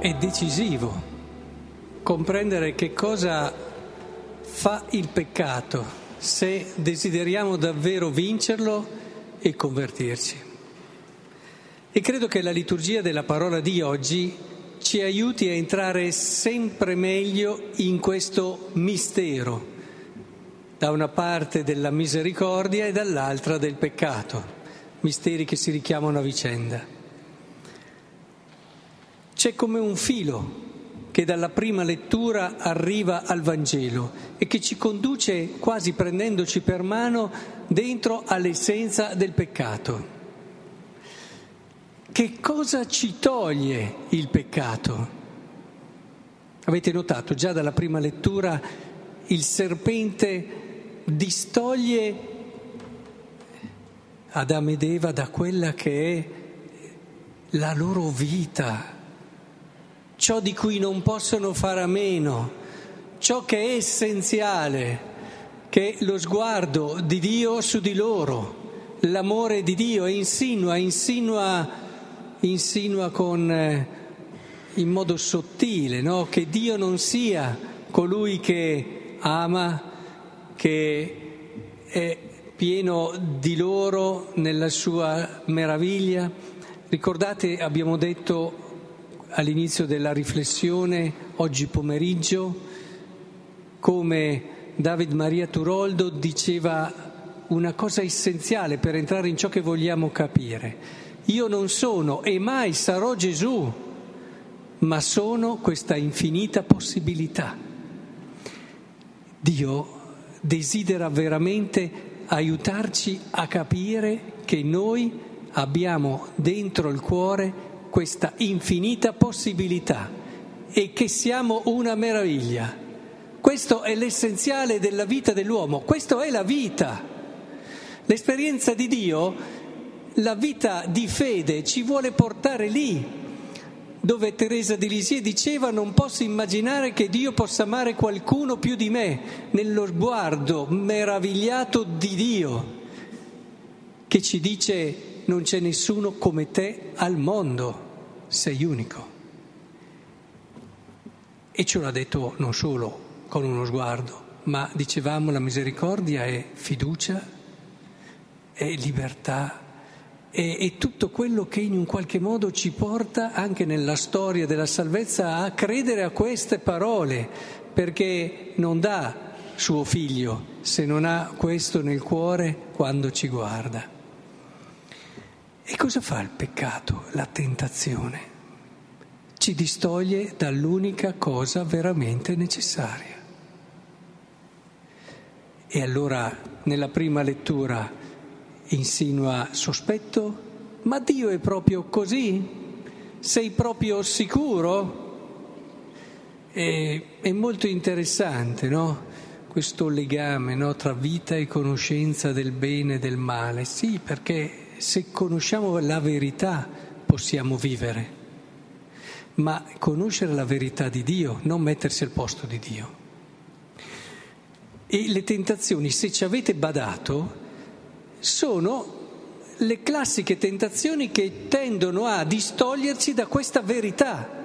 è decisivo comprendere che cosa fa il peccato se desideriamo davvero vincerlo e convertirci. E credo che la liturgia della parola di oggi ci aiuti a entrare sempre meglio in questo mistero, da una parte della misericordia e dall'altra del peccato, misteri che si richiamano a vicenda. C'è come un filo che dalla prima lettura arriva al Vangelo e che ci conduce quasi prendendoci per mano dentro all'essenza del peccato. Che cosa ci toglie il peccato? Avete notato già dalla prima lettura il serpente distoglie Adamo ed Eva da quella che è la loro vita ciò di cui non possono fare a meno, ciò che è essenziale, che è lo sguardo di Dio su di loro, l'amore di Dio e insinua, insinua, insinua con, eh, in modo sottile, no? che Dio non sia colui che ama, che è pieno di loro nella sua meraviglia. Ricordate, abbiamo detto all'inizio della riflessione oggi pomeriggio come David Maria Turoldo diceva una cosa essenziale per entrare in ciò che vogliamo capire. Io non sono e mai sarò Gesù, ma sono questa infinita possibilità. Dio desidera veramente aiutarci a capire che noi abbiamo dentro il cuore questa infinita possibilità e che siamo una meraviglia. Questo è l'essenziale della vita dell'uomo, questo è la vita. L'esperienza di Dio, la vita di fede ci vuole portare lì, dove Teresa di Lisie diceva non posso immaginare che Dio possa amare qualcuno più di me, nello sguardo meravigliato di Dio, che ci dice non c'è nessuno come te al mondo, sei unico. E ce l'ha detto non solo con uno sguardo, ma dicevamo la misericordia è fiducia, è libertà, è, è tutto quello che in un qualche modo ci porta anche nella storia della salvezza a credere a queste parole, perché non dà suo figlio se non ha questo nel cuore quando ci guarda. E cosa fa il peccato, la tentazione? Ci distoglie dall'unica cosa veramente necessaria. E allora nella prima lettura insinua sospetto, ma Dio è proprio così? Sei proprio sicuro? E, è molto interessante, no? Questo legame no? tra vita e conoscenza del bene e del male. Sì, perché se conosciamo la verità possiamo vivere, ma conoscere la verità di Dio, non mettersi al posto di Dio. E le tentazioni, se ci avete badato, sono le classiche tentazioni che tendono a distoglierci da questa verità,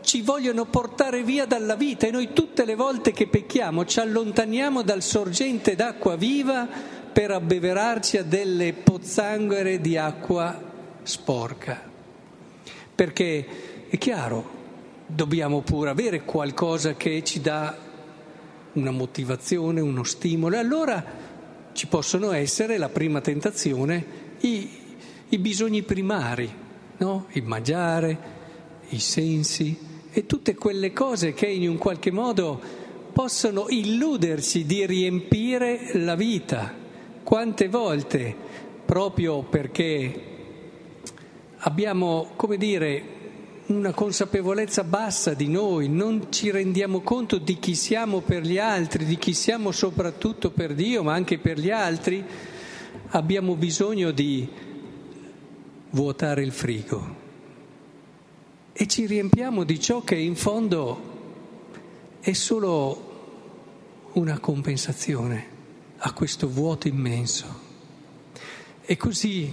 ci vogliono portare via dalla vita e noi tutte le volte che pecchiamo ci allontaniamo dal sorgente d'acqua viva per abbeverarci a delle pozzanghere di acqua sporca. Perché è chiaro, dobbiamo pure avere qualcosa che ci dà una motivazione, uno stimolo. E allora ci possono essere la prima tentazione, i, i bisogni primari, no? il mangiare, i sensi e tutte quelle cose che in un qualche modo possono illuderci di riempire la vita. Quante volte, proprio perché abbiamo, come dire, una consapevolezza bassa di noi, non ci rendiamo conto di chi siamo per gli altri, di chi siamo soprattutto per Dio, ma anche per gli altri, abbiamo bisogno di vuotare il frigo. E ci riempiamo di ciò che in fondo è solo una compensazione a questo vuoto immenso. E così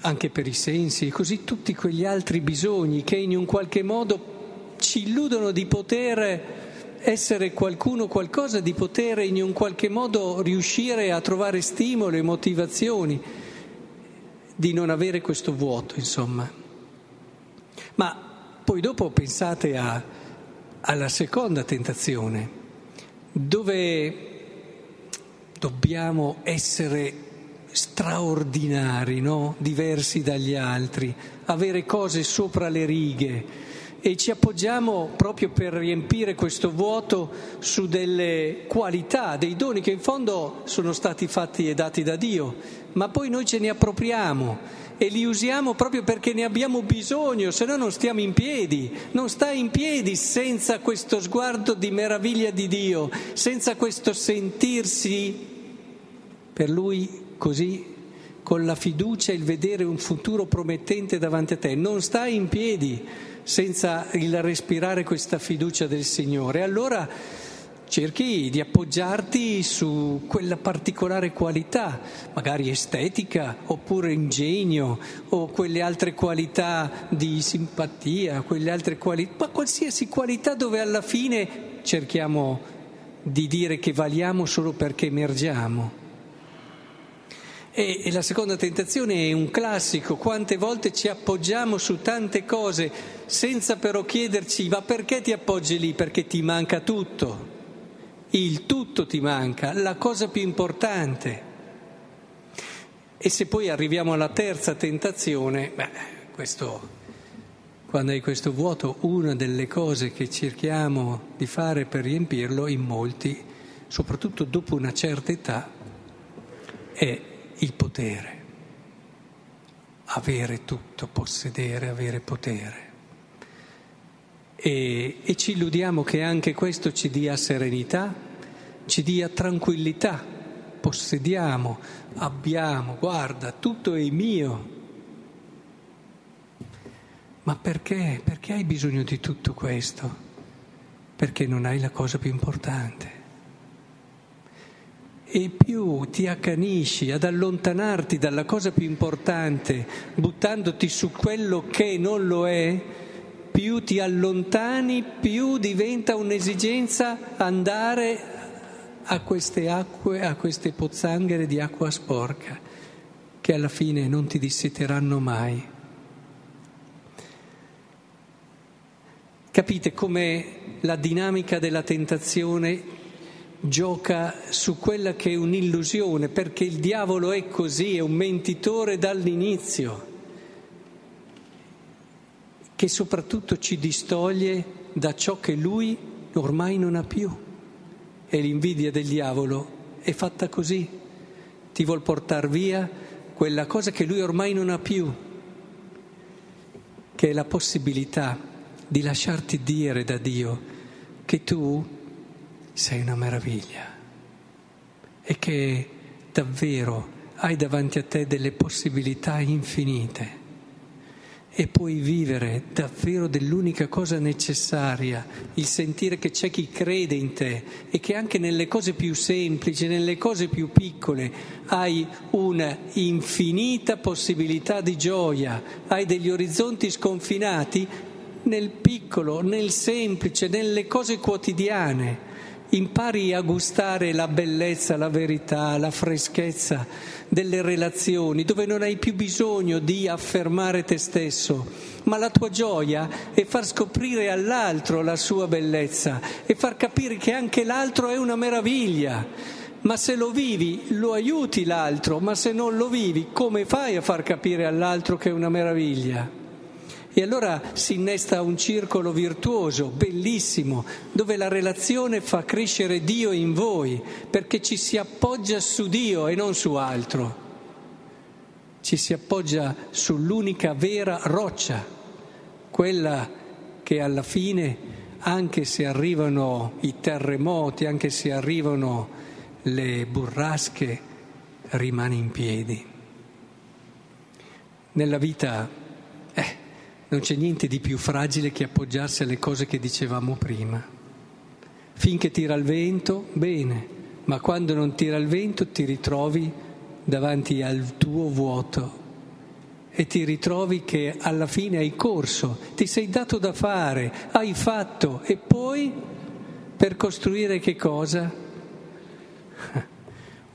anche per i sensi, e così tutti quegli altri bisogni che in un qualche modo ci illudono di poter essere qualcuno, qualcosa, di poter in un qualche modo riuscire a trovare stimolo e motivazioni, di non avere questo vuoto, insomma. Ma poi dopo pensate a, alla seconda tentazione, dove dobbiamo essere straordinari, no? diversi dagli altri, avere cose sopra le righe e ci appoggiamo proprio per riempire questo vuoto su delle qualità, dei doni che in fondo sono stati fatti e dati da Dio, ma poi noi ce ne appropriamo e li usiamo proprio perché ne abbiamo bisogno, se no non stiamo in piedi, non stai in piedi senza questo sguardo di meraviglia di Dio, senza questo sentirsi per lui così con la fiducia il vedere un futuro promettente davanti a te. Non stai in piedi senza il respirare questa fiducia del Signore. Allora cerchi di appoggiarti su quella particolare qualità, magari estetica, oppure ingegno, o quelle altre qualità di simpatia, quelle altre qualità, ma qualsiasi qualità dove alla fine cerchiamo di dire che valiamo solo perché emergiamo. E, e la seconda tentazione è un classico, quante volte ci appoggiamo su tante cose senza però chiederci ma perché ti appoggi lì? Perché ti manca tutto, il tutto ti manca, la cosa più importante. E se poi arriviamo alla terza tentazione, beh, questo, quando hai questo vuoto, una delle cose che cerchiamo di fare per riempirlo in molti, soprattutto dopo una certa età, è il potere, avere tutto, possedere, avere potere. E, e, ci illudiamo che anche questo ci dia serenità, ci dia tranquillità, possediamo, abbiamo, guarda, tutto è mio. Ma perché? Perché hai bisogno di tutto questo? Perché non hai la cosa più importante e più ti accanisci ad allontanarti dalla cosa più importante, buttandoti su quello che non lo è, più ti allontani, più diventa un'esigenza andare a queste acque, a queste pozzanghere di acqua sporca, che alla fine non ti disseteranno mai. Capite come la dinamica della tentazione gioca su quella che è un'illusione, perché il diavolo è così, è un mentitore dall'inizio, che soprattutto ci distoglie da ciò che lui ormai non ha più. E l'invidia del diavolo è fatta così, ti vuol portare via quella cosa che lui ormai non ha più, che è la possibilità di lasciarti dire da Dio che tu sei una meraviglia. E che davvero hai davanti a te delle possibilità infinite. E puoi vivere davvero dell'unica cosa necessaria, il sentire che c'è chi crede in te e che anche nelle cose più semplici, nelle cose più piccole, hai una infinita possibilità di gioia, hai degli orizzonti sconfinati nel piccolo, nel semplice, nelle cose quotidiane impari a gustare la bellezza, la verità, la freschezza delle relazioni, dove non hai più bisogno di affermare te stesso, ma la tua gioia è far scoprire all'altro la sua bellezza e far capire che anche l'altro è una meraviglia. Ma se lo vivi, lo aiuti l'altro, ma se non lo vivi, come fai a far capire all'altro che è una meraviglia? E allora si innesta un circolo virtuoso, bellissimo, dove la relazione fa crescere Dio in voi, perché ci si appoggia su Dio e non su altro. Ci si appoggia sull'unica vera roccia, quella che alla fine, anche se arrivano i terremoti, anche se arrivano le burrasche, rimane in piedi. Nella vita non c'è niente di più fragile che appoggiarsi alle cose che dicevamo prima. Finché tira il vento, bene, ma quando non tira il vento ti ritrovi davanti al tuo vuoto e ti ritrovi che alla fine hai corso, ti sei dato da fare, hai fatto e poi per costruire che cosa?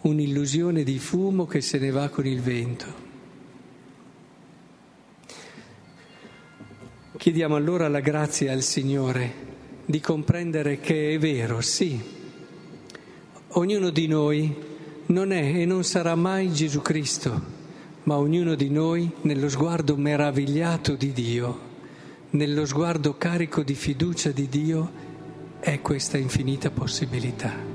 Un'illusione di fumo che se ne va con il vento. Chiediamo allora la grazia al Signore di comprendere che è vero, sì, ognuno di noi non è e non sarà mai Gesù Cristo ma ognuno di noi nello sguardo meravigliato di Dio, nello sguardo carico di fiducia di Dio, è questa infinita possibilità.